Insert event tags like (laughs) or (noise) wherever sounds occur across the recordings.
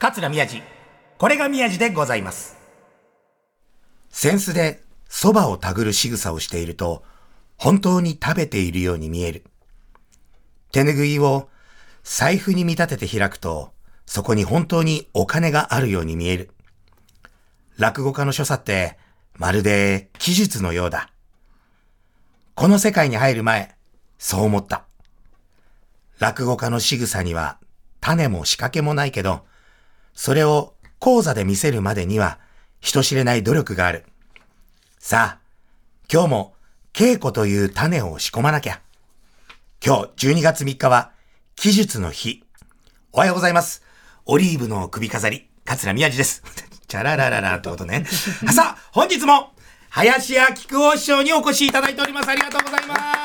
桂宮治。これが宮治でございます。センスで蕎麦をたぐる仕草をしていると、本当に食べているように見える。手ぬぐいを財布に見立てて開くと、そこに本当にお金があるように見える。落語家の所作って、まるで技術のようだ。この世界に入る前、そう思った。落語家の仕草には種も仕掛けもないけど、それを講座で見せるまでには人知れない努力がある。さあ、今日も稽古という種を仕込まなきゃ。今日12月3日は技術の日。おはようございます。オリーブの首飾り、桂宮治です。(laughs) チャララララってことね。(laughs) さあ、本日も林家木久扇師匠にお越しいただいております。ありがとうございます。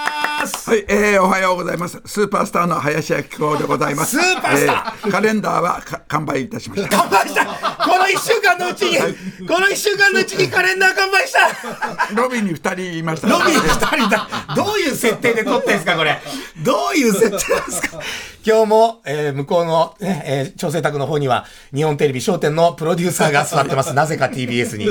はい、えー、おはようございます。スーパースターの林家木久扇でございます。スーパースターえカレンダーはか完売いたしました。完売したこの一週間のうちに、この一週間のうちにカレンダー完売したロビーに二人いました。ロビー二人だ。どういう設定で撮ってんですか、これ。どういう設定なんですか。今日も、えー向こうの、ねえー調整宅の方には、日本テレビ商店のプロデューサーが座ってます。(laughs) なぜか TBS に。い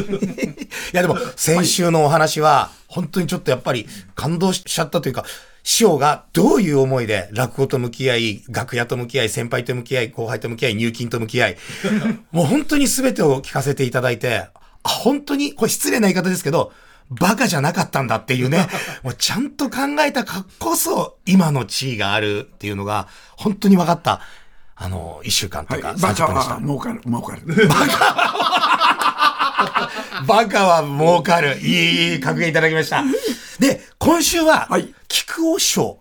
や、でも、先週のお話は、本当にちょっとやっぱり感動しちゃったというか、師匠がどういう思いで落語と向き合い、楽屋と向き合い、先輩と向き合い、後輩と向き合い、入金と向き合い、(laughs) もう本当に全てを聞かせていただいて、あ、本当に、これ失礼な言い方ですけど、バカじゃなかったんだっていうね、(laughs) もうちゃんと考えたからこそ、今の地位があるっていうのが、本当に分かった、あの、一週間とはい、バカ30分でしたは。儲かる、儲かる。バカは (laughs) 儲かる。いい、いい、格言いただきました。で、今週は、はい。菊尾師匠、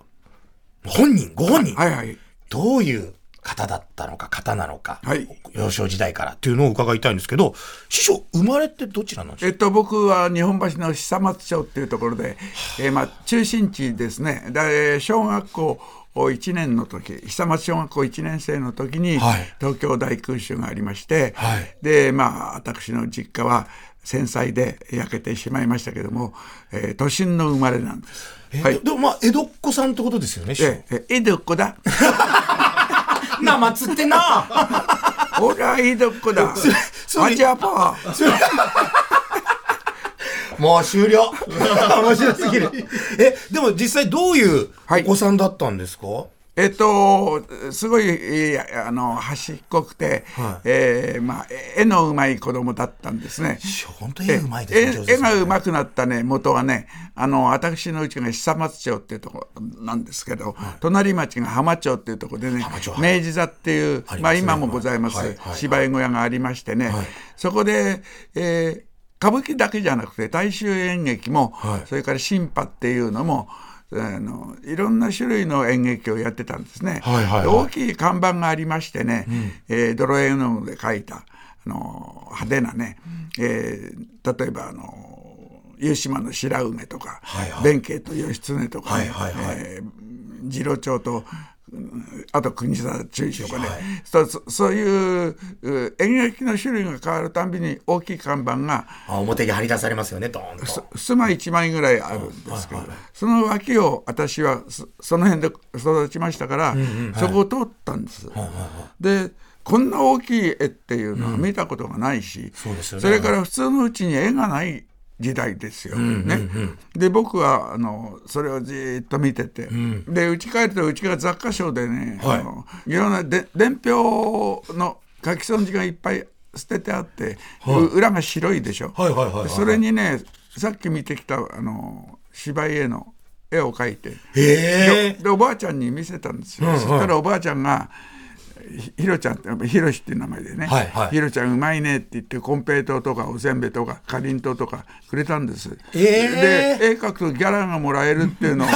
本人、ご本人、はいはい。どういう方だったのか、方なのか、はい。幼少時代からっていうのを伺いたいんですけど、師匠、生まれってどちらなんですか？えっと、僕は日本橋の久松町っていうところで、えーまあ、中心地ですね。で小学校1年の時、久松小学校1年生の時に、はい。東京大空襲がありまして、はい。で、まあ、私の実家は戦災で焼けてしまいましたけども、えー都心の生まれなんです。えはいででもまあ、江戸っ子さんってことですよね。ええ、江戸っ子だ。な、まつってな。ほら、江戸っ子だ。それアジャパー。もう終了。(laughs) 面白すぎる。え、でも実際どういうはいお子さんだったんですか、えっと、すごい、えーあの、端っこくて、はい。えーまあ、絵のうまい子供だったんですね。本当に絵うまいですね。絵がうまくなったね、元はね、あの、私のうちが久松町っていうところなんですけど、隣町が浜町っていうところでね明治座っていう、ままあ今もございます、はい。はい。はい芝居小屋がありましてね、はい。そこで、えー歌舞伎だけじゃなくて大衆演劇も、はい。それから新派っていうのも、あのいろんな種類の演劇をやってたんですね。はいはいはい。で大きい看板がありましてね、えー泥絵の具で描いたあの派手なね、えー例えばあの湯島の白梅とか、はいはい。弁慶と義経とかね、はいはいはい。えー次郎長とうんあと国定中尉とかね、はい。そうそそういうう演劇の種類が変わるたんびに大きい看板があ表に張り出されますよね、ドーンと。襖1枚ぐらいあるんですけど、はいはいその脇を私はそその辺で育ちましたから、そこを通ったんです。でこんな大きい絵っていうのは見たことがないし、そうですよね。れから普通のうちに絵がない時代ですよ。ね、で僕はあのそれをじーっと見てて、で家帰るとうちが雑貨商でね、はい。あのいろんなで伝票の書き損じがいっぱい捨ててあって、う裏が白いでしょ。はいはいはいはい。でそれにねさっき見てきたあの芝居絵の絵を描いて。でおばあちゃんに見せたんですよ、うんうんそしたらおばあちゃんがひひろちゃんってひろしっていう名前でね、はいはい。ひろちゃんうまいねって言ってコンペイトーとかおせんべいとかかりんとうとかくれたんです、えー。で絵描くとギャラがもらえるっていうのを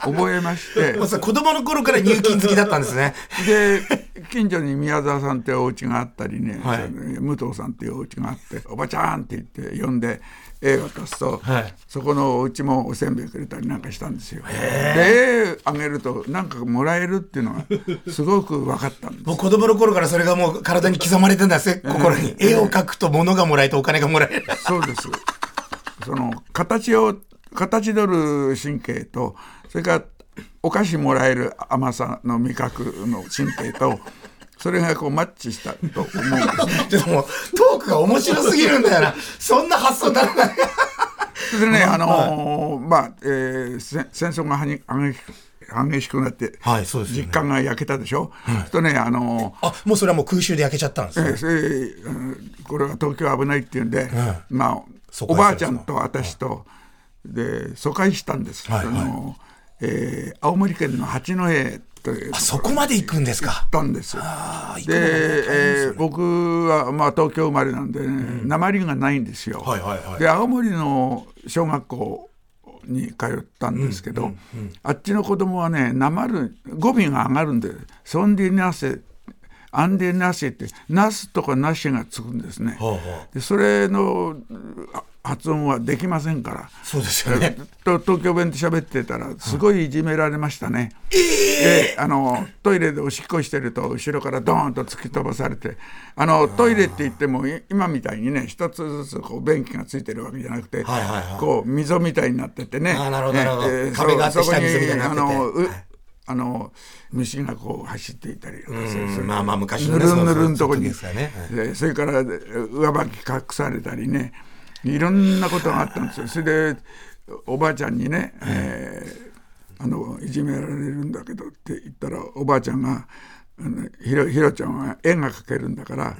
覚えまして (laughs) 子供の頃から入金好きだったんですね。で近所に宮沢さんっていうお家があったりね、はい武藤さんっていうお家があって「おばちゃん」って言って呼んで絵を渡すと、はいそこのお家もおせんべいくれたりなんかしたんですよ。で絵あげるとなんかもらえるっていうのがすごく分かったんですもう子供の頃からそれがもう体に刻まれてんだぜ、心に。絵を描くと物がもらえてお金がもらえる。そうです。その形を形取る神経とそれからお菓子もらえる甘さの味覚の神経とそれがこうマッチしたと思うんです (laughs) ちょっともうトークが面白すぎるんだよな。そんな発想にならない。それでね、あのーまあ、えーせ戦争がはに激しく激しくなって、はいそうですよね。実感が焼けたでしょ？とね、あのーあもうそれはもう空襲で焼けちゃったんですね。えーこれは東京危ないっていうんで、まあおばあちゃんと私と、で疎開したんです、はいはい。あのえー青森県の八戸というあそこまで行くんですか？行ったんですよ。で、えー僕は、まあ、東京生まれなんで、ね鉛がないんですよ。はいはいはいで青森の小学校に通ったんですけど、あっちの子供はね鉛語尾が上がるんで「そんでなせ」「あんでなせ」って「なす」とか「なし」がつくんですね。ほうほうでそれのあ発音はできませんから。そうですよね。と東京弁で喋ってたらすごいいじめられましたね。えあのトイレでおしっこしてると後ろからドーンと突き飛ばされてあのトイレって言ってもい今みたいにね一つずつこう便器がついてるわけじゃなくて、はいはいはい。こう溝みたいになっててね。あーなるほどなるほど。え壁があって下に溝みたいになってて。あのうはい。あの虫がこう走っていたりとかする。うんまあまあ昔ぬるんぬるんとこにね。はい。でそれから上履き隠されたりねいろんなことがあったんですよ。それでおばあちゃんにね、えーあのいじめられるんだけどって言ったらおばあちゃんが「あのひろひろちゃんは絵が描けるんだから、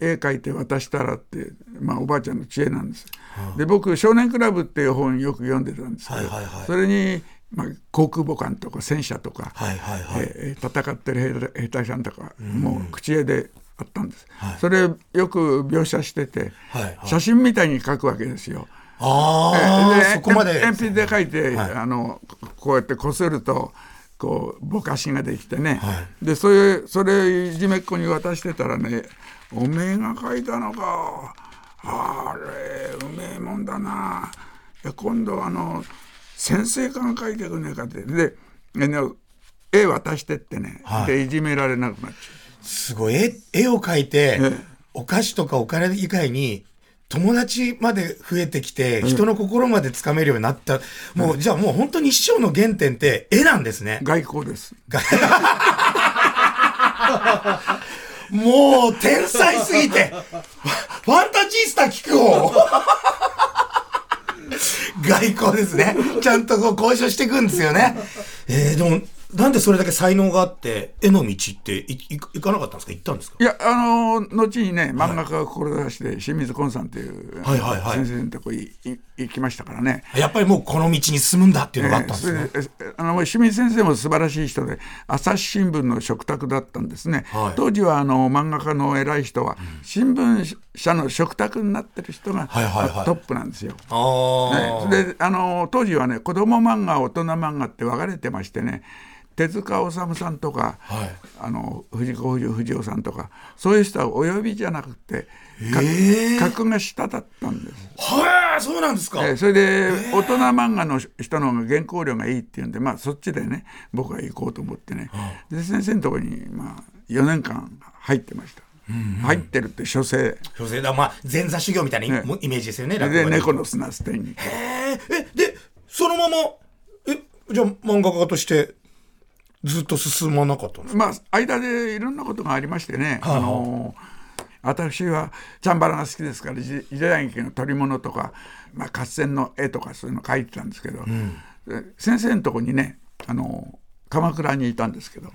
絵描いて渡したら」って、まあ、おばあちゃんの知恵なんです。で僕「少年クラブ」っていう本よく読んでたんですけど、はいはいはい。それに、まあ、航空母艦とか戦車とか、はいはいはい。えー戦ってる兵兵隊さんとか、もう口絵であったんです、それよく描写してて、はいはい。写真みたいに描くわけですよ。ああでそこまで。鉛筆で描いて、はい。あのこうやってこするとこうぼかしができてね、はでそれそれいじめっ子に渡してたらね「おめえが描いたのか。あれうめえもんだな」いや今度あの先生から描いてくんねえかって。で絵渡してってね、はい。でいじめられなくなっちゃう。すごい絵絵を描いて、ええ。お菓子とかお金以外に友達まで増えてきて、人の心までつかめるようになった。もう、じゃあもう本当に師匠の原点って絵なんですね。外交です。(laughs) もう天才すぎてファンタジスタ聞く方。(laughs) 外交ですね。ちゃんとこう交渉していくんですよね。えー、でもなんでそれだけ才能があって絵の道っていい行かなかったんですか？行ったんですか？いやあの後にね漫画家を志して清水昆さんという、はいはいはい。先生のとこいい行きましたからね。やっぱりもうこの道に進むんだっていうのがあったんですね、えーあの清水先生も素晴らしい人で朝日新聞の食卓だったんですね、はい。当時はあの漫画家の偉い人は新聞社の食卓になってる人が、はいはいはい。トップなんですよ。ああ、ね、であの当時はね子供漫画大人漫画って分かれてましてね手塚治虫さんとか、はい。あの藤子不二雄さんとかそういう人はお呼びじゃなくて、え格が下だったんです。はいそうなんですか、えーそれで大人漫画の人の方が原稿料がいいっていうんで、まあ、そっちでね僕は行こうと思ってね、で先生のところに、まあ、4年間入ってました、入ってるって書生。女性だまあ前座修行みたいなイ,、メージですよね落語にで猫の砂捨てに。えー。えでそのままえじゃあ漫画家としてずっと進まなかったんですか？まあ間でいろんなことがありましてね、はああ。の私はチャンバラが好きですから時時代劇の撮り物とか、まあ、合戦の絵とかそういうの描いてたんですけど、で先生のとこにねあの鎌倉にいたんですけど、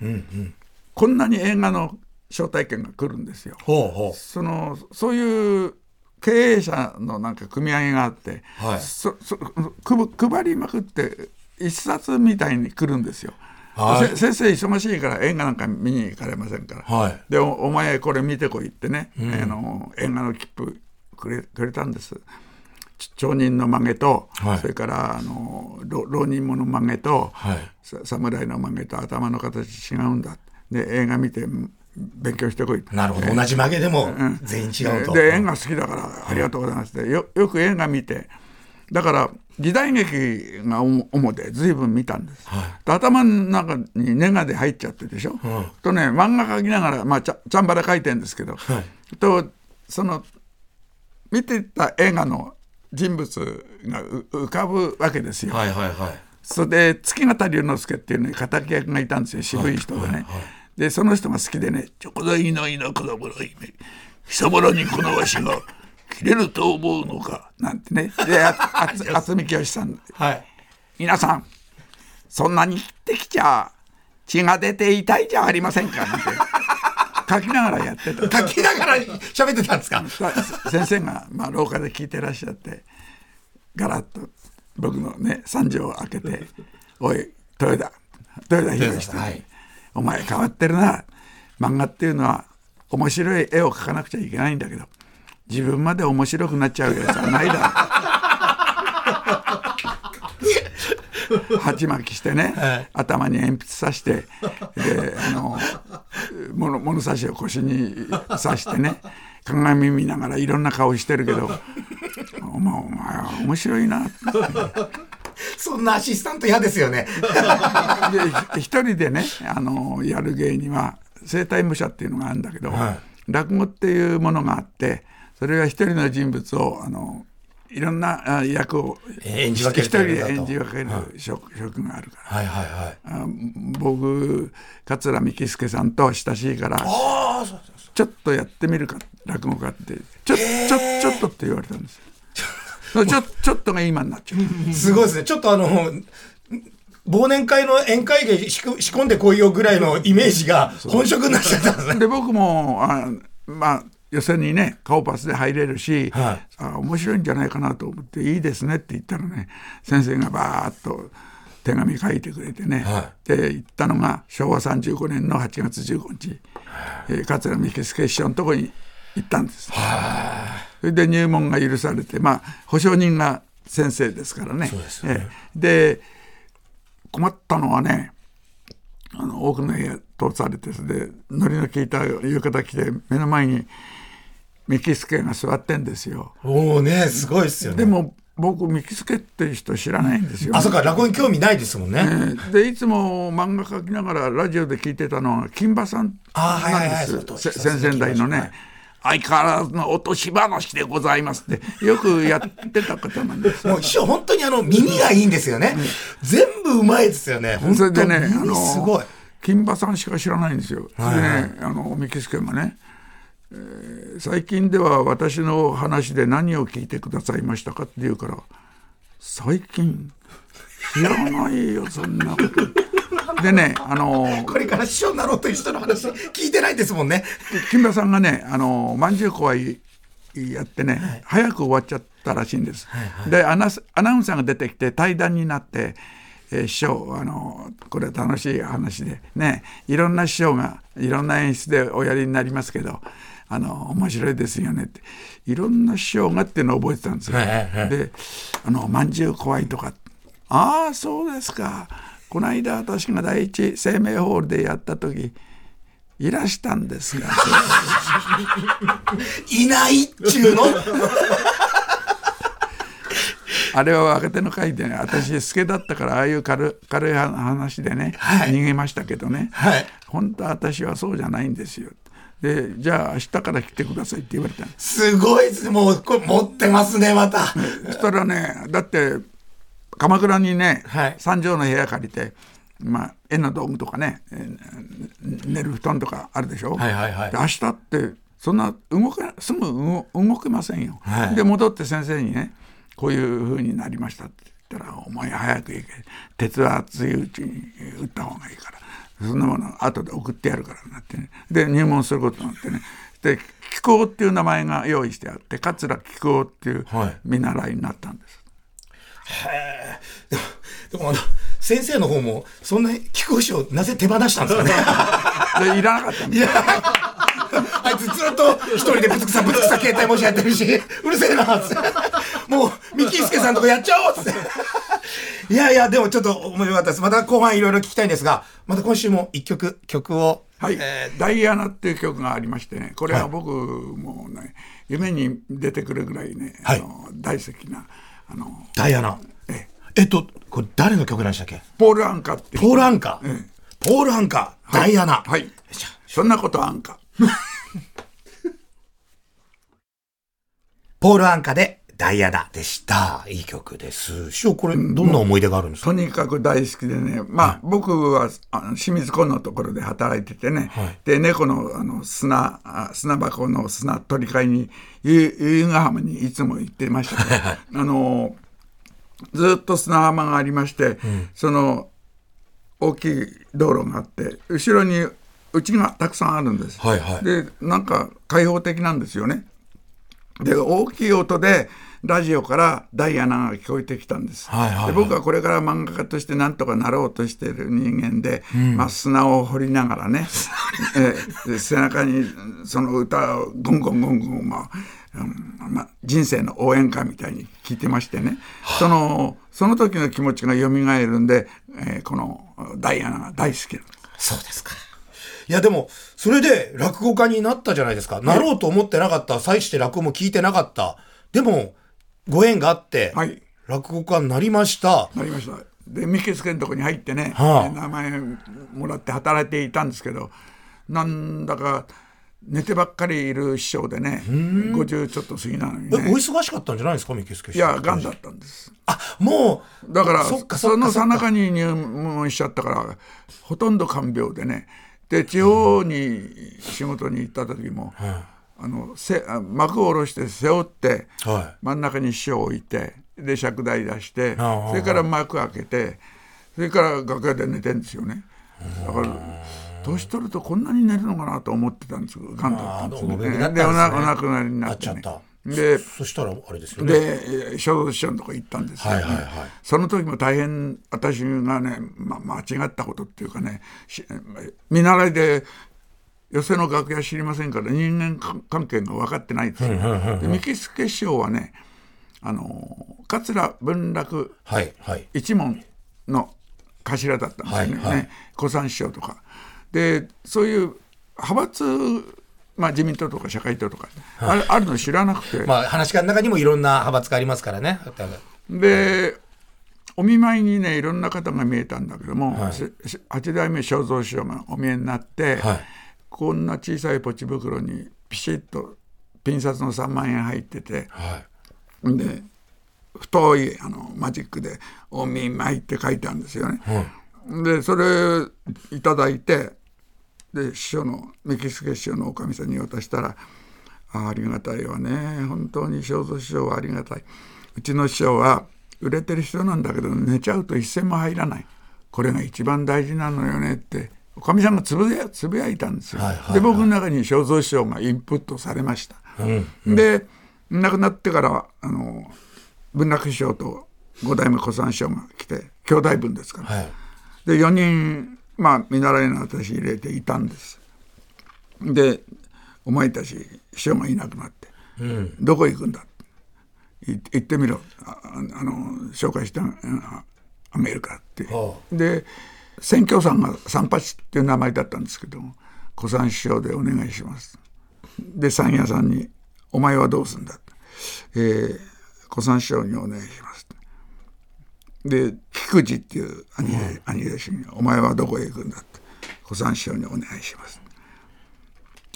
こんなに映画の招待券が来るんですよ。ほうほう。そのそういう経営者のなんか組み上げがあって、はい。そそく配りまくって一冊みたいに来るんですよ。先生忙しいから映画なんか見に行かれませんから、はい。でおお前これ見てこいってね、あの映画の切符くれくれたんです。ち町人の曲げと、はい。それからあの浪浪人者の曲げと、はい。さ侍の曲げと頭の形違うんだ。で映画見て勉強してこい。なるほど。同じ曲げでも全員違うと、で映画好きだからありがとうございます。ってよよく映画見てだから時代劇が主主で随分見たんです、で頭の中にネガで入っちゃってでしょ、とね漫画描きながら、まあ、ちゃちゃんばら描いてるんですけど、とその見てた映画の人物がう浮かぶわけですよ。はいはいはい。それで月形龍之介っていうね敵役がいたんですよ渋い人でね。でその人が好きでね「ちょこざいないな子供の姫貴様らにこのわしが切れると思うのか」なんてね。で (laughs) 渥美清さん。はい。皆さんそんなに切ってきちゃ血が出て痛いじゃありませんかなんて。書きながらやってた。書きながら喋ってたんですか？さ先生が、まあ、廊下で聞いてらっしゃってガラッと僕のね三条を開けて「おい豊田豊田博さん、はい。お前変わってるな。漫画っていうのは面白い絵を描かなくちゃいけないんだけど自分まで面白くなっちゃうやつはないだろ」鉢巻きしてね、はい。頭に鉛筆さしてであの物物差しを腰に刺してね鏡見ながらいろんな顔してるけど「お前お前は面白いな」ってそんなアシスタント嫌ですよね。でひ一人でねあのやる芸には生体武者っていうのがあるんだけど、はい。落語っていうものがあってそれは一人の人物をあのいろんなあ役を演じ分ける一人でと演じ分ける職,、職があるから。はいはいはい。あ僕桂三木助さんと親しいからああ、そうそうちょっとやってみるか落語家ってちょちょちょっとって言われたんですよ (laughs) ちょちょっとが今になっちゃうすごいですね。ちょっとあの、忘年会の宴会芸仕組仕込んでこいよぐらいのイメージが本職になっちゃったんですね。で僕もあまあ予選にね顔パスで入れるし、はい。あ面白いんじゃないかなと思って「いいですね」って言ったらね。先生がバーッと手紙書いてくれてね、はで行ったのが昭和35年の8月15日、えー桂三木助師匠のとこに行ったんです。それで入門が許されてまあ保証人が先生ですからね。そうでね。困ったのはねあの多くの部屋通されてでノリの効いた浴衣着て目の前に三木助が座ってんですよ。おおね、すごいですよね。でも僕三木助っていう人知らないんですよ。あ、そっか、落語に興味ないですもんね。えーでいつも漫画描きながらラジオで聞いてたのは金馬さんあーはいはいはいなんですそうせ先々代のね、はい相変わらずの落とし話でございますってよくやってた方なんですよもう師匠、本当にあの、耳がいいんですよね。全部うまいですよね。本当それでね、あ耳のすごい。金馬さんしか知らないんですよ。はいはいでね、あの三木助がね、えー最近では私の話で何を聞いてくださいましたかって言うから、最近知らないよそんなこと。でね、あのこれから師匠になろうという人の話聞いてないですもんね。金馬さんがね、あのまんじゅう怖いやってね、早く終わっちゃったらしいんです。でアナスアナウンサーが出てきて対談になって、えー師匠あのこれ楽しい話でねいろんな師匠がいろんな演出でおやりになりますけどあの面白いですよねって。いろんな師匠がっていうのを覚えてたんですよ。で「あのまんじゅう怖い」とか「ああそうですか。この間私が第一生命ホールでやった時いらしたんですが」(laughs) (laughs) いないっちゅうの？あれは若手の会でね私助だったからああいう軽軽い話でね、はい。逃げましたけどね、はい。本当は私はそうじゃないんですよ。でじゃあ明日から来てくださいって言われたの。すごいです。もう、これ持ってますね、また。そしたらねだって鎌倉にね、はい。三畳の部屋借りてまあ絵の道具とかね、えー寝る布団とかあるでしょ、はいはいはい。で明日ってそんな動かすぐ動動けませんよ、はい。で戻って先生にねこういう風になりましたって言ったら「お前早く行け。鉄は熱いうちに打った方がいいから。そんなもの後で送ってやるから」なってね。で入門することになってね。で紀行っていう名前が用意してあって桂紀行っていうはい。見習いになったんです。でも、でもあの、先生の方も、そんな貴公子をなぜ手放したんですかね？(laughs) でいらなかったんです。いや、あいつずっと一人でぶつくさぶつくさ携帯模試やってるし、うるせえな、つって。もう、三木助さんとこやっちゃおうっつって。(laughs) いやいや、でもちょっと面白かったです。また後半いろいろ聞きたいんですが、また今週も一曲、曲を。はい、えダイアナっていう曲がありましてねこれは僕もね、夢に出てくるぐらいね、はい。あの大好きなあのーダイアナ。ええ。っと、これ誰の曲なんでしたっけ？ポール・アンカっていうポール・アンカえポール・アンカダイアナ。はい。そんなことアンカ (laughs) ポール・アンカでダイヤだでした。いい曲です。師匠、これ、どんな思い出があるんですか？とにかく大好きでね、まあ、僕はあの清水湖のところで働いててね、はい。で猫のあの砂あ砂箱の砂取り替えに由ヶ浜にいつも行ってましたあのずっと砂浜がありまして、その大きい道路があって後ろに家がたくさんあるんです。はいはい。でなんか開放的なんですよね。で大きい音でラジオからダイアナが聞こえてきたんです。はいはいはいで僕はこれから漫画家として何とかなろうとしている人間で、まあ、砂を掘りながらね、えーで背中にその歌をゴンゴンゴンゴン、まあうんまあ、人生の応援歌みたいに聞いてましてね、そのその時の気持ちが蘇るんで、えーこのダイアナが大好きなんです。そうですか。いや、でも、それで落語家になったじゃないですか。なろうと思ってなかった。際して落語も聞いてなかった。でも、ご縁があって、はい。落語家になりました。なりました。で三木助のとこに入ってね、はあ。名前もらって働いていたんですけどなんだか寝てばっかりいる師匠でね50ちょっと過ぎなのにえ、おね忙しかったんじゃないですか、三木助師いやがんだったんです。あ、もう、だからそそのさかそっか。なかに入門しちゃったからほとんど看病でね。で地方に仕事に行った時も、あのせ幕を下ろして背負って、は真ん中に師匠を置いてで尺台出してそれから幕開けてそれから楽屋で寝てんですよね。だから年取るとこんなに寝るのかなと思ってたんですけどがんだったんですね。ですね。でお亡くなりになってね。なっちゃった。でそしたら、あれですよね。で正蔵師匠のとこ行ったんですよ、ねはいはいはい。その時も大変私がね、ま、間違ったことっていうかねし見習いで寄席の楽屋知りませんから人間関係が分かってないんですよ。で三木助師匠はねあの桂文楽はい、はい。一門の頭だったんですよね,、はいはいね小三師匠とか。でそういう派閥まあ、自民党とか社会党とか、あるあるの知らなくて、まあ、話し家の中にもいろんな派閥がありますからね。でお見舞いにねいろんな方が見えたんだけども、せせ八代目正蔵師匠がお見えになって、はいこんな小さいポチ袋にピシッとピン札の3万円入っててはい。で太いあのマジックで「お見舞い」って書いてあるんですよね。でそれいただいてで師匠のメキシケ師匠のおかみさんに渡したら「あありがたいわね本当に正蔵師匠はありがたいうちの師匠は売れてる人なんだけど寝ちゃうと一銭も入らないこれが一番大事なのよね」っておかみさんがつぶやつぶやいたんですよ。はいはいはいで僕の中に正蔵師匠がインプットされました。で亡くなってからあの文楽師匠と五代目小三師匠が来て兄弟分ですから。はい。で4人まあ見習いの私入れていたんですでお前たち師匠がいなくなって、どこ行くんだ？い行ってみろああの紹介してああげるからって、はで選挙さんが三八っていう名前だったんですけども小三師匠でお願いします。で三屋さんに「お前はどうすんだ?」えー小三師匠にお願いします」で菊池っていう兄で兄弟子に「お前はどこへ行くんだ?」って。小三師匠にお願いします。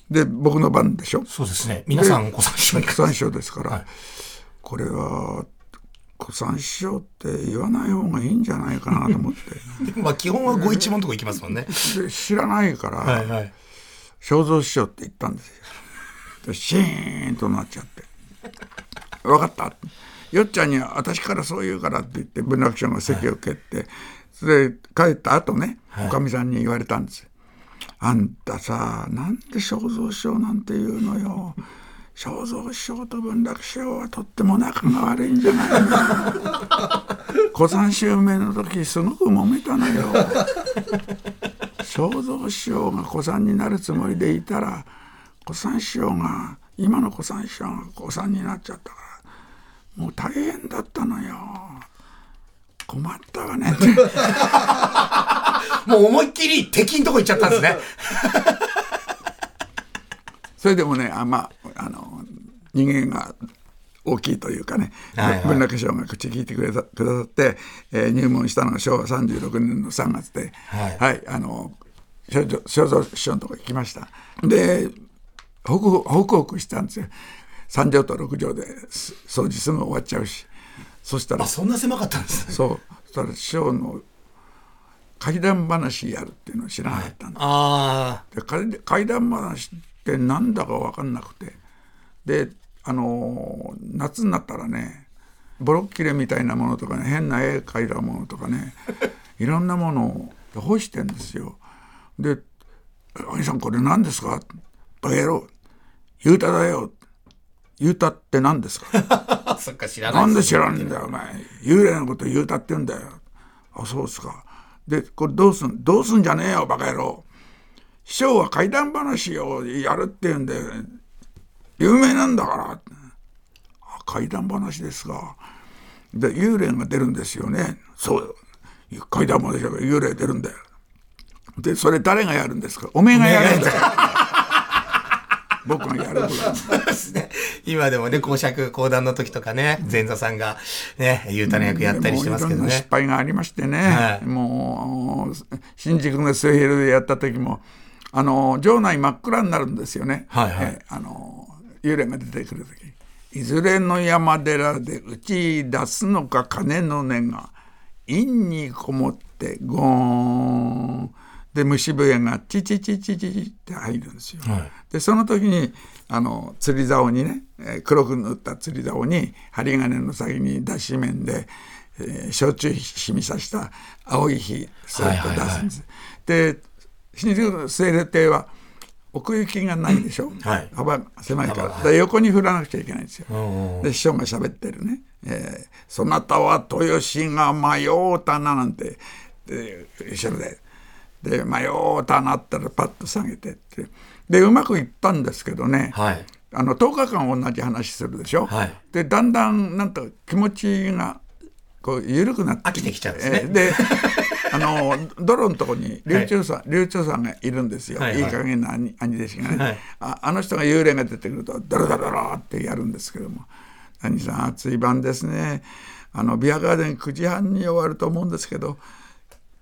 で僕の番でしょ？そうですね。皆さん、ご参照小三師匠ですから、これは小三師匠って言わない方がいいんじゃないかなと思って (laughs) まあ、基本はご一問のとこ行きますもんね。で知らないから、はいはい。正蔵師匠って言ったんですよでシーンとなっちゃって「分かった」よっちゃんには私からそう言うからって言って文楽師匠が席を蹴って、それで帰った後ねおかみさんに言われたんですよ。あんたさなんで正蔵師匠なんて言うのよ。正蔵師匠と文楽師匠はとっても仲が悪いんじゃないの (laughs) 小三襲名の時すごく揉めたのよ。正蔵師匠が小三になるつもりでいたら小三師匠が今の小三師匠が小三になっちゃったからもう大変だったのよ困ったわねって (laughs) もう思いっきり敵のとこ行っちゃったんですね。(laughs) それでもねあまああの人間が大きいというかね、はいはい。文楽師匠が口聞いてくれたくださって、えー入門したのが昭和36年の3月で、はい。あの正蔵正蔵師匠のとこ行きました。でホクホクしたんですよ。3畳と6畳です掃除すぐ終わっちゃうし。そしたらあそんな狭かったんですね。そう。そしたら師匠の怪談話やるっていうのを知らなかったんだ、あで怪怪談話ってなんだか分かんなくて。であのー夏になったらねボロッキレみたいなものとかね変な絵描いたものとかね (laughs) いろんなものを干してんですよ。で「兄さんこれ何ですか?」「バカ野郎雄太だよ」「雄太って何ですか? (laughs)」あそっか知らないなんで知らんんだよお前幽霊のこと言うたって言うんだよあそうですかでこれどうすんどうすんじゃねえよバカ野郎師匠は怪談話をやるって言うんで有名なんだから。あ怪談話ですかで幽霊が出るんですよね。そう。怪談話だから幽霊出るんだよ。でそれ誰がやるんですか？おめえがやるんだよ。(laughs) 僕がやること。だですね。今でもね、公爵、講談の時とかね、前座さんがね、ゆうたの役やったりしてますけどもういろんな失ね。敗がありましてね、はい。もう新宿の末広でやった時もあの場内真っ暗になるんですよね、はいはい。えあの幽霊が出てくる時いずれの山寺で打ち出すのか鐘の音が陰にこもってゴーンで虫笛がチチチチチチって入るんですよ。はいでその時にあの釣り竿にね、えー黒く塗った釣り竿に針金の先に脱脂面で、えー焼酎染みさせた青い火そって出すんです。で新宿の清霊亭は奥行きがないでしょ、はい。幅が狭いから、で横に振らなくちゃいけないんですよ。んうんで師匠が喋ってるね「えーそなたは豊志が迷うたな」なんてで後ろで「で迷うたな」ったらパッと下げてって。でうまくいったんですけどね、はい。あの10日間同じ話するでしょ、はい。でだんだんなんと気持ちがこう緩くなって。飽きてきちゃうんですね。えーで (laughs) あの泥のとこに流暢さん、流暢さんがいるんですよ、はいはい。いい加減な兄兄弟子がね、はい。ああの人が幽霊が出てくるとドロドロドロってやるんですけども「兄さん暑い晩ですね。あのビアガーデン9時半に終わると思うんですけど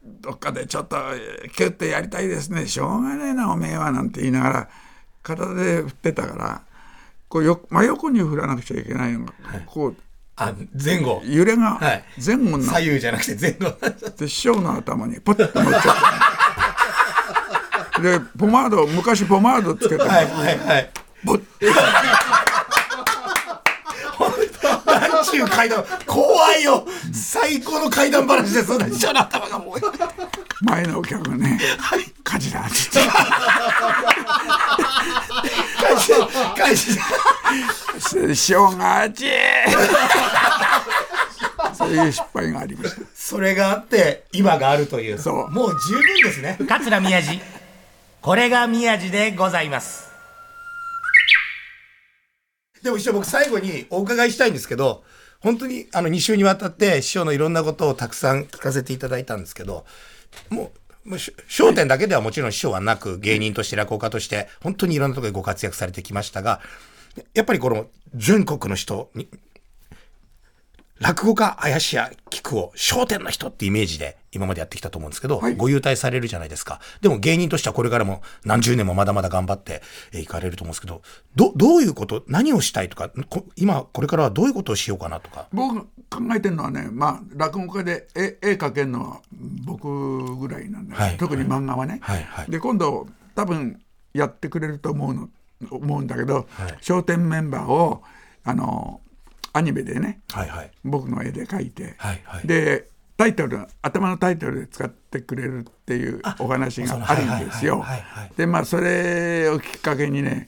どっかでちょっとえーキュッてやりたいですね。しょうがねえなおめえは」なんて言いながら片手で振ってたからこうよ真横に振らなくちゃいけないのが、こうあ、前後。揺れがはい前後にな左右じゃなくて前後。で師匠の頭にポッと乗っちゃってでポマード昔ポマードつけたの、はいはいはい。ボッなんちゅう階段、怖いよ最高の階段話です。師匠の頭がもう。前のお客がね「火事だ」って言って返して、返して。それで師匠が「あちー!」そういう失敗がありましたそれがあって、今があるという。そうもう十分ですね。桂宮治。これが宮治でございます。でも一応僕最後にお伺いしたいんですけど、本当にあの2週にわたって師匠のいろんなことをたくさん聞かせていただいたんですけど、もう、もうし笑点だけではもちろん師匠はなく、芸人として落語家として、本当にいろんなところでご活躍されてきましたが、やっぱりこの全国の人に、落語家林家木久扇笑点の人ってイメージで今までやってきたと思うんですけど、はい。ご優待されるじゃないですか。でも芸人としてはこれからも何十年もまだまだ頑張っていかれると思うんですけど、ど、どういうこと、何をしたいとか、こ今これからはどういうことをしようかなとか？僕が考えてるのはねまあ落語家で絵絵描けるのは僕ぐらいなんだよ、はい。特に漫画はね、はい。はい。で今度多分やってくれると思うの思うんだけどはい『笑点』メンバーをあのアニメでね。はいはい。僕の絵で描いて、はいはい。でタイトル頭のタイトルで使ってくれるっていうお話があるんですよ。でまあそれをきっかけにね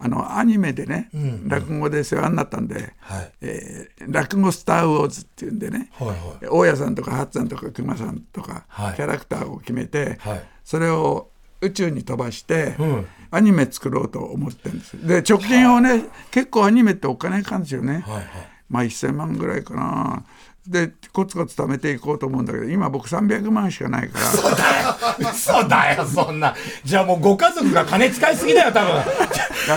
あのアニメでね、落語で世話になったんで、はい。えー落語スター・ウォーズっていうんでね、はいはい。大家さんとかハッツさんとか熊さんとか、はい。キャラクターを決めて、はい。それを宇宙に飛ばして、うんアニメ作ろうと思ってるんです。で貯金をね結構アニメってお金かかるんですよね、はいはい。まあ1000万ぐらいかな。でコツコツ貯めていこうと思うんだけど今僕300万しかないから。嘘だよ、そんな。じゃあもうご家族が金使いすぎだよ、多分。だ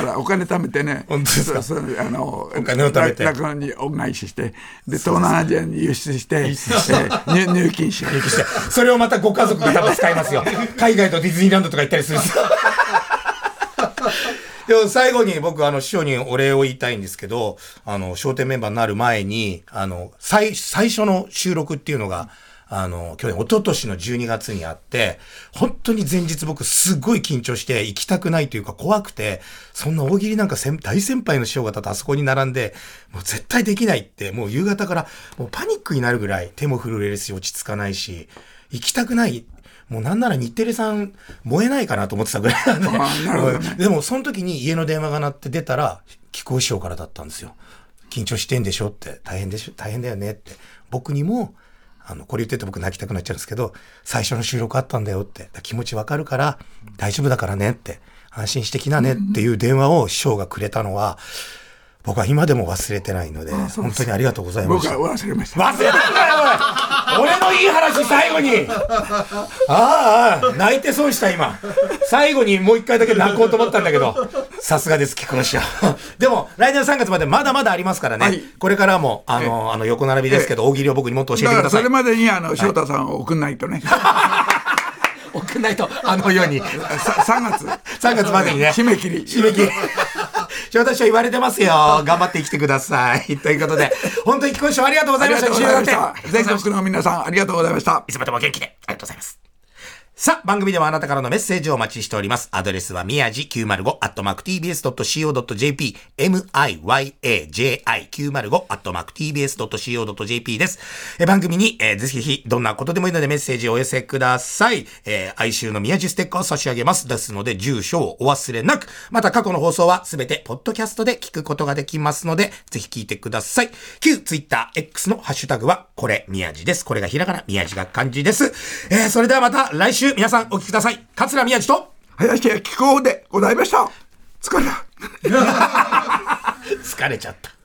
からお金貯めてね。本当ですか？そうそうあのお金を貯めて。落語に恩返ししてで東南アジアに輸出して、えー入入金しようして。それをまたご家族が多分使いますよ。海外とディズニーランドとか行ったりするんですよ。(laughs) でも最後に僕、あの、師匠にお礼を言いたいんですけど、あの、商店メンバーになる前に、あの、最、最初の収録っていうのが、あの、去年、一昨年の12月にあって、本当に前日僕すっごい緊張して行きたくないというか怖くて、そんな大喜利なんか大先輩の師匠方とあそこに並んで、もう絶対できないって、もう夕方からもうパニックになるぐらい手も震えるし落ち着かないし、行きたくない。もうなんなら日テレさん燃えないかなと思ってたぐらいなんで。ねでもその時に家の電話が鳴って出たら、木久扇師匠からだったんですよ。緊張してんでしょ？って、大変でしょ、大変だよねって。僕にも、あの、これ言ってて僕泣きたくなっちゃうんですけど、最初の収録あったんだよって、気持ちわかるから、大丈夫だからねって、安心してきなねっていう電話を師匠がくれたのは、僕は今でも忘れてないので、本当にありがとうございました。僕は忘れました。忘れたんだよ、おい俺のいい話最後に (laughs) ああ、泣いて損した今。最後にもう一回だけ泣こうと思ったんだけど、さすがです、菊野師匠。(laughs) でも、来年3月までまだまだありますからね。はいこれからも、あの、あの、横並びですけど、大喜利を僕にもっと教えてください。それまでにあの翔太さんを送んないとね。(laughs) 送んないと、あのように。さ3月。3月までにね。締め切り。締め切り。翔太師匠言われてますよ。頑張って生きてください。(laughs) ということで、本当に菊野師匠ありがとうございました。ありがとうございまし一た週。全国の皆さんありがとうございました。いつまでも元気で。ありがとうございます。さあ、番組ではあなたからのメッセージをお待ちしております。アドレスは、みやじ905、アットマーク tbs.co.jp、miyaji905、アットマーク tbs.co.jp です。え番組に、えーぜひ、どんなことでもいいのでメッセージをお寄せください。えー哀愁の宮地ステッカーを差し上げます。ですので、住所をお忘れなく。また、過去の放送はすべて、ポッドキャストで聞くことができますので、ぜひ聞いてください。旧ツイッター X のハッシュタグは、これ、宮地です。これがひらがな、宮地が漢字です。えーそれではまた来週、皆さんお聞きください。桂宮地と、林家木久扇でございました。疲れた。(laughs) 疲れちゃった。